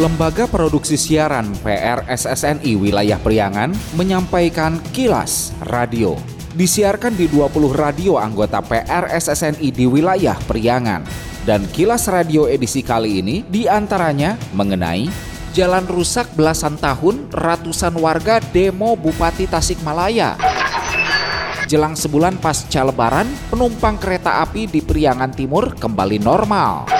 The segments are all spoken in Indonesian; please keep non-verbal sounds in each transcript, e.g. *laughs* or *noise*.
Lembaga Produksi Siaran PRSSNI Wilayah Priangan menyampaikan kilas radio. Disiarkan di 20 radio anggota PRSSNI di wilayah Priangan. Dan kilas radio edisi kali ini di antaranya mengenai jalan rusak belasan tahun ratusan warga demo Bupati Tasikmalaya. Jelang sebulan pasca lebaran, penumpang kereta api di Priangan Timur kembali normal.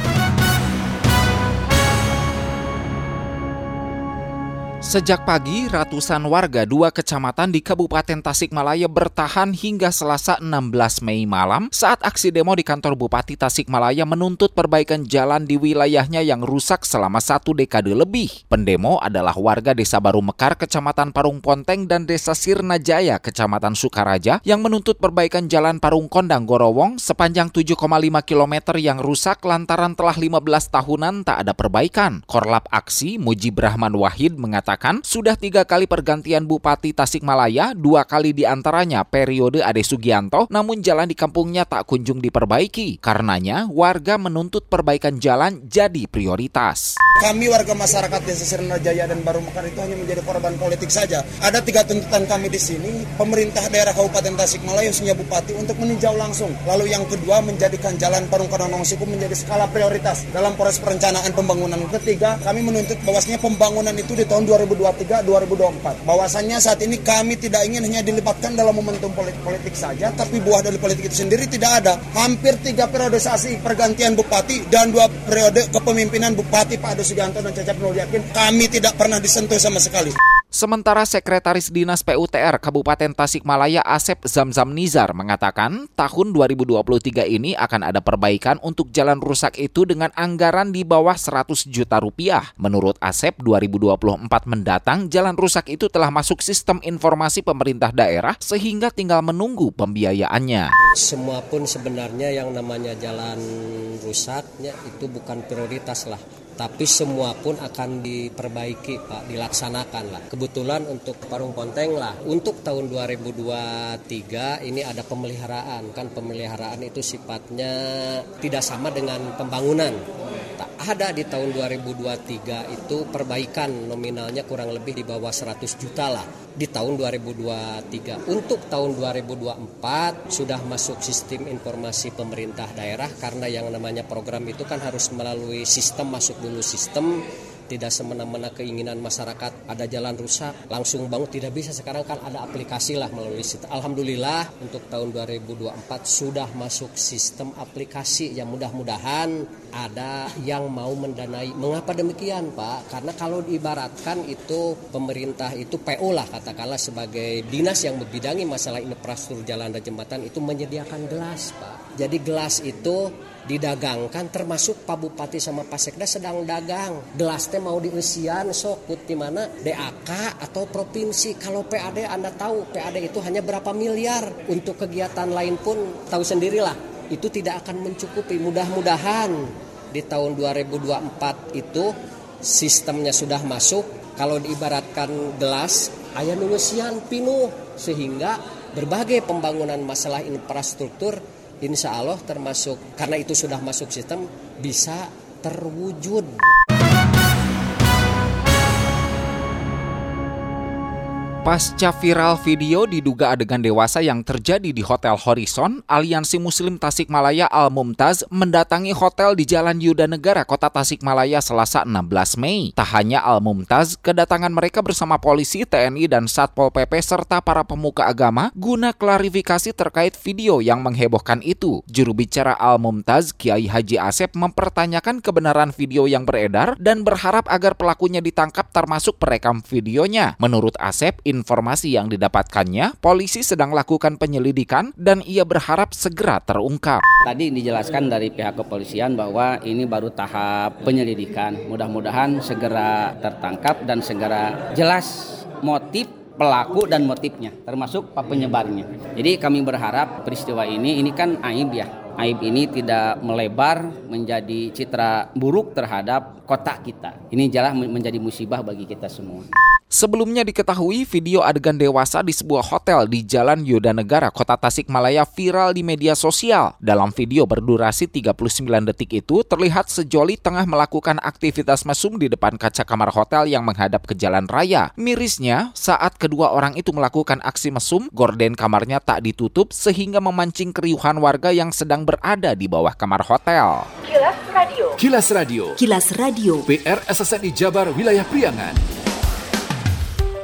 Sejak pagi, ratusan warga dua kecamatan di Kabupaten Tasikmalaya bertahan hingga Selasa 16 Mei malam saat aksi demo di kantor Bupati Tasikmalaya menuntut perbaikan jalan di wilayahnya yang rusak selama satu dekade lebih. Pendemo adalah warga Desa Baru Mekar, Kecamatan Parung Ponteng, dan Desa Sirna Jaya, Kecamatan Sukaraja, yang menuntut perbaikan jalan Parung Kondang Gorowong sepanjang 7,5 km yang rusak lantaran telah 15 tahunan tak ada perbaikan. Korlap aksi, Mujib Rahman Wahid mengatakan mengatakan sudah tiga kali pergantian Bupati Tasikmalaya, dua kali di antaranya periode Ade Sugianto, namun jalan di kampungnya tak kunjung diperbaiki. Karenanya, warga menuntut perbaikan jalan jadi prioritas. Kami warga masyarakat Desa Jaya dan Baru Mekar itu hanya menjadi korban politik saja. Ada tiga tuntutan kami di sini, pemerintah daerah Kabupaten Tasikmalaya khususnya Bupati untuk meninjau langsung. Lalu yang kedua menjadikan jalan Parung Kadonong Siku menjadi skala prioritas dalam proses perencanaan pembangunan. Ketiga, kami menuntut bahwasanya pembangunan itu di tahun 2023-2024. Bahwasannya saat ini kami tidak ingin hanya dilibatkan dalam momentum politik, politik saja, tapi buah dari politik itu sendiri tidak ada. Hampir tiga periodisasi pergantian bupati dan dua periode kepemimpinan bupati Pak Ade Sugianto dan Cecep Nur Yakin, kami tidak pernah disentuh sama sekali. Sementara Sekretaris Dinas PUTR Kabupaten Tasikmalaya Asep Zamzam Nizar mengatakan tahun 2023 ini akan ada perbaikan untuk jalan rusak itu dengan anggaran di bawah 100 juta rupiah. Menurut Asep, 2024 mendatang jalan rusak itu telah masuk sistem informasi pemerintah daerah sehingga tinggal menunggu pembiayaannya. Semua pun sebenarnya yang namanya jalan rusaknya itu bukan prioritas lah tapi semua pun akan diperbaiki Pak, dilaksanakan lah. Kebetulan untuk Parung Ponteng lah, untuk tahun 2023 ini ada pemeliharaan, kan pemeliharaan itu sifatnya tidak sama dengan pembangunan. Tak ada di tahun 2023 itu perbaikan nominalnya kurang lebih di bawah 100 juta lah di tahun 2023. Untuk tahun 2024 sudah masuk sistem informasi pemerintah daerah karena yang namanya program itu kan harus melalui sistem masuk dulu sistem tidak semena-mena keinginan masyarakat ada jalan rusak langsung bangun tidak bisa. Sekarang kan ada aplikasi lah melalui sistem Alhamdulillah untuk tahun 2024 sudah masuk sistem aplikasi yang mudah-mudahan ada yang mau mendanai. Mengapa demikian Pak? Karena kalau diibaratkan itu pemerintah itu PO lah katakanlah sebagai dinas yang membidangi masalah infrastruktur jalan dan jembatan itu menyediakan gelas Pak jadi gelas itu didagangkan termasuk Pak Bupati sama Pak Sekda sedang dagang. Gelas teh mau diusian sokut di mana? DAK atau provinsi. Kalau PAD Anda tahu PAD itu hanya berapa miliar. Untuk kegiatan lain pun tahu sendirilah. Itu tidak akan mencukupi. Mudah-mudahan di tahun 2024 itu sistemnya sudah masuk. Kalau diibaratkan gelas ayah nusian pinuh. Sehingga berbagai pembangunan masalah infrastruktur insya Allah termasuk karena itu sudah masuk sistem bisa terwujud. Pasca viral video diduga adegan dewasa yang terjadi di Hotel Horizon, Aliansi Muslim Tasikmalaya Al-Mumtaz mendatangi hotel di Jalan Yuda Negara, Kota Tasikmalaya Selasa 16 Mei. Tak hanya Al-Mumtaz, kedatangan mereka bersama polisi, TNI, dan Satpol PP serta para pemuka agama guna klarifikasi terkait video yang menghebohkan itu. Juru bicara Al-Mumtaz, Kiai Haji Asep, mempertanyakan kebenaran video yang beredar dan berharap agar pelakunya ditangkap termasuk perekam videonya. Menurut Asep, informasi yang didapatkannya, polisi sedang lakukan penyelidikan dan ia berharap segera terungkap. Tadi dijelaskan dari pihak kepolisian bahwa ini baru tahap penyelidikan. Mudah-mudahan segera tertangkap dan segera jelas motif pelaku dan motifnya termasuk penyebarnya. Jadi kami berharap peristiwa ini ini kan aib ya. Aib ini tidak melebar menjadi citra buruk terhadap kota kita. Ini jelas menjadi musibah bagi kita semua. Sebelumnya diketahui video adegan dewasa di sebuah hotel di Jalan Yodanegara, Kota Tasikmalaya viral di media sosial. Dalam video berdurasi 39 detik itu, terlihat sejoli tengah melakukan aktivitas mesum di depan kaca kamar hotel yang menghadap ke jalan raya. Mirisnya, saat kedua orang itu melakukan aksi mesum, gorden kamarnya tak ditutup sehingga memancing keriuhan warga yang sedang berada di bawah kamar hotel. Kilas Radio. Kilas Radio. Kilas Radio. PR SSNI Jabar Wilayah Priangan.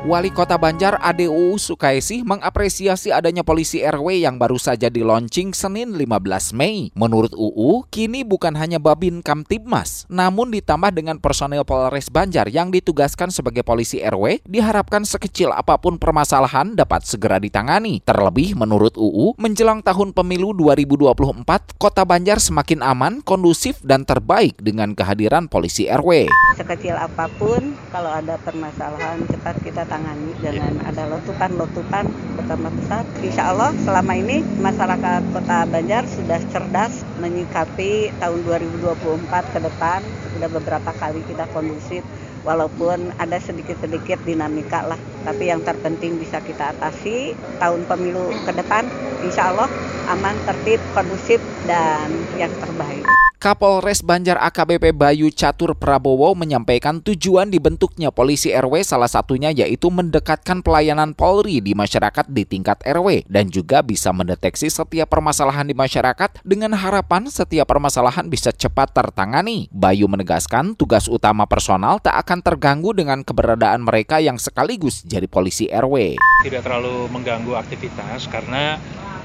Wali Kota Banjar ADU Sukaisi mengapresiasi adanya polisi RW yang baru saja di launching Senin 15 Mei. Menurut UU, kini bukan hanya Babin Kamtibmas, namun ditambah dengan personel Polres Banjar yang ditugaskan sebagai polisi RW, diharapkan sekecil apa pun permasalahan dapat segera ditangani. Terlebih menurut UU, menjelang tahun pemilu 2024, Kota Banjar semakin aman, kondusif, dan terbaik dengan kehadiran polisi RW. sekecil apa pun kalau ada permasalahan cepat kita tangani dengan ada letupan-letupan betapa besar. Insya Allah selama ini masyarakat Kota Banjar sudah cerdas menyikapi tahun 2024 ke depan. Sudah beberapa kali kita kondusif walaupun ada sedikit-sedikit dinamika lah. Tapi yang terpenting bisa kita atasi tahun pemilu ke depan. Insya Allah aman tertib kondusif dan yang terbaik Kapolres Banjar AKBP Bayu Catur Prabowo menyampaikan tujuan dibentuknya polisi RW salah satunya yaitu mendekatkan pelayanan Polri di masyarakat di tingkat RW dan juga bisa mendeteksi setiap permasalahan di masyarakat dengan harapan setiap permasalahan bisa cepat tertangani. Bayu menegaskan tugas utama personal tak akan terganggu dengan keberadaan mereka yang sekaligus jadi polisi RW. tidak terlalu mengganggu aktivitas karena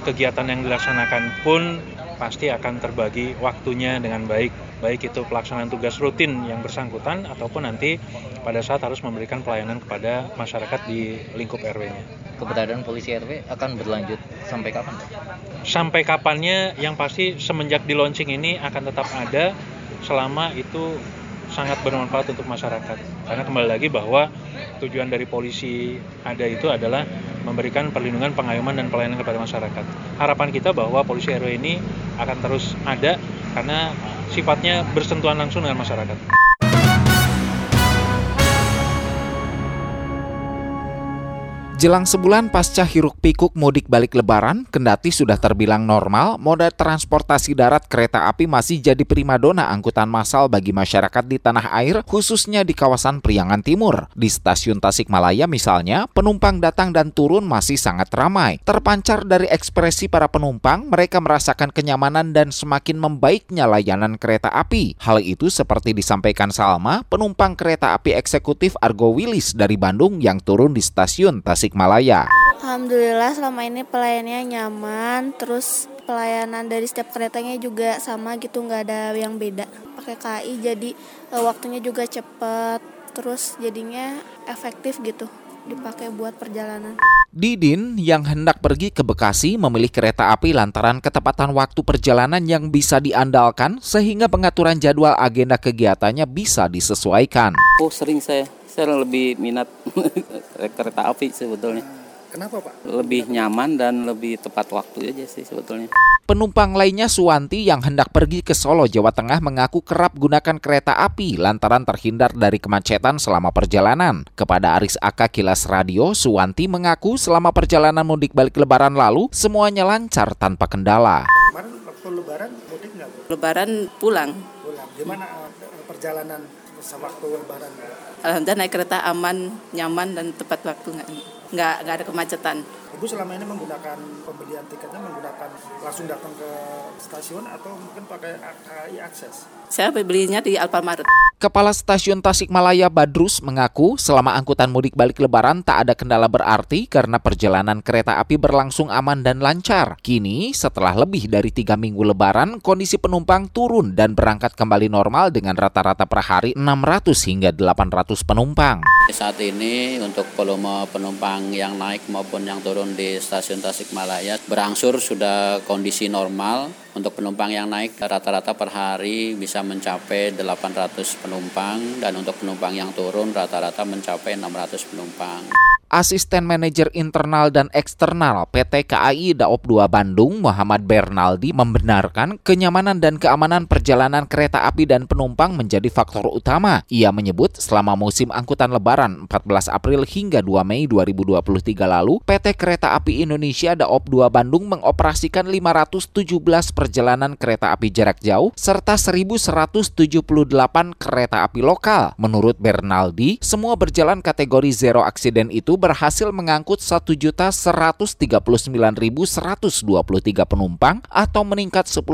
kegiatan yang dilaksanakan pun pasti akan terbagi waktunya dengan baik baik itu pelaksanaan tugas rutin yang bersangkutan ataupun nanti pada saat harus memberikan pelayanan kepada masyarakat di lingkup RW-nya. keberadaan polisi RW akan berlanjut sampai kapan? Sampai kapannya yang pasti semenjak di launching ini akan tetap ada selama itu sangat bermanfaat untuk masyarakat. Karena kembali lagi bahwa tujuan dari polisi ada itu adalah memberikan perlindungan, pengayuman dan pelayanan kepada masyarakat. Harapan kita bahwa polisi RW ini akan terus ada karena sifatnya bersentuhan langsung dengan masyarakat. Jelang sebulan pasca hiruk pikuk mudik balik lebaran, kendati sudah terbilang normal, moda transportasi darat kereta api masih jadi primadona angkutan massal bagi masyarakat di tanah air, khususnya di kawasan Priangan Timur. Di stasiun Tasikmalaya misalnya, penumpang datang dan turun masih sangat ramai. Terpancar dari ekspresi para penumpang, mereka merasakan kenyamanan dan semakin membaiknya layanan kereta api. Hal itu seperti disampaikan Salma, penumpang kereta api eksekutif Argo Wilis dari Bandung yang turun di stasiun Tasikmalaya. Alhamdulillah selama ini pelayanannya nyaman, terus pelayanan dari setiap keretanya juga sama gitu, nggak ada yang beda. Pakai KAI jadi eh, waktunya juga cepet, terus jadinya efektif gitu dipakai buat perjalanan. Didin yang hendak pergi ke Bekasi memilih kereta api lantaran ketepatan waktu perjalanan yang bisa diandalkan sehingga pengaturan jadwal agenda kegiatannya bisa disesuaikan. Oh sering saya, saya lebih minat *laughs* kereta api sebetulnya. Kenapa Pak? Lebih nyaman dan lebih tepat waktu aja sih sebetulnya. Penumpang lainnya Suwanti yang hendak pergi ke Solo, Jawa Tengah mengaku kerap gunakan kereta api lantaran terhindar dari kemacetan selama perjalanan. Kepada Aris Aka Kilas Radio, Suwanti mengaku selama perjalanan mudik balik lebaran lalu semuanya lancar tanpa kendala. Kemarin waktu lebaran mudik nggak Bu? Lebaran pulang. Pulang. Gimana eh, perjalanan sewaktu lebaran? Alhamdulillah naik kereta aman, nyaman dan tepat waktu nggak nggak ada kemacetan. Ibu selama ini menggunakan pembelian tiketnya menggunakan langsung datang ke stasiun atau mungkin pakai KAI akses? Saya belinya di Alfamart. Kepala Stasiun Tasikmalaya Badrus mengaku selama angkutan mudik balik lebaran tak ada kendala berarti karena perjalanan kereta api berlangsung aman dan lancar. Kini, setelah lebih dari tiga minggu lebaran, kondisi penumpang turun dan berangkat kembali normal dengan rata-rata per hari 600 hingga 800 penumpang. Saat ini untuk volume penumpang yang naik maupun yang turun di stasiun Tasikmalaya. Berangsur sudah kondisi normal. Untuk penumpang yang naik rata-rata per hari bisa mencapai 800 penumpang. Dan untuk penumpang yang turun rata-rata mencapai 600 penumpang. Asisten Manajer Internal dan Eksternal PT KAI Daop 2 Bandung, Muhammad Bernaldi, membenarkan kenyamanan dan keamanan perjalanan kereta api dan penumpang menjadi faktor utama. Ia menyebut selama musim angkutan lebaran 14 April hingga 2 Mei 2023 lalu, PT Kereta Api Indonesia Daop 2 Bandung mengoperasikan 517 perjalanan kereta api jarak jauh serta 1178 kereta api lokal. Menurut Bernaldi, semua berjalan kategori zero accident itu berhasil mengangkut 1.199.123 penumpang atau meningkat 10%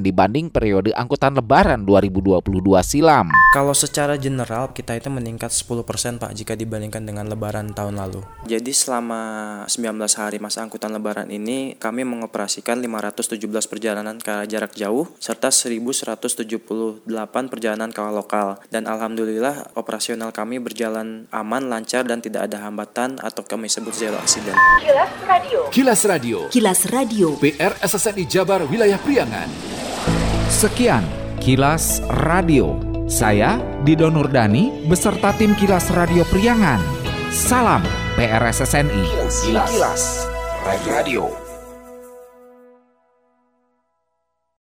dibanding periode angkutan lebaran 2022 silam. Kalau secara general kita itu meningkat 10% Pak jika dibandingkan dengan lebaran tahun lalu. Jadi selama 19 hari masa angkutan lebaran ini kami mengoperasikan 517 perjalanan ke jarak jauh serta 1178 perjalanan ke lokal dan alhamdulillah operasional kami berjalan aman, lancar dan tidak ada hambatan atau kami sebut zero accident. Kilas Radio. Kilas Radio. Kilas Radio. PR SSNI Jabar Wilayah Priangan. Sekian Kilas Radio. Saya Dido Nurdani beserta tim Kilas Radio Priangan. Salam PRSSNI. Kilas, Kilas. Radio.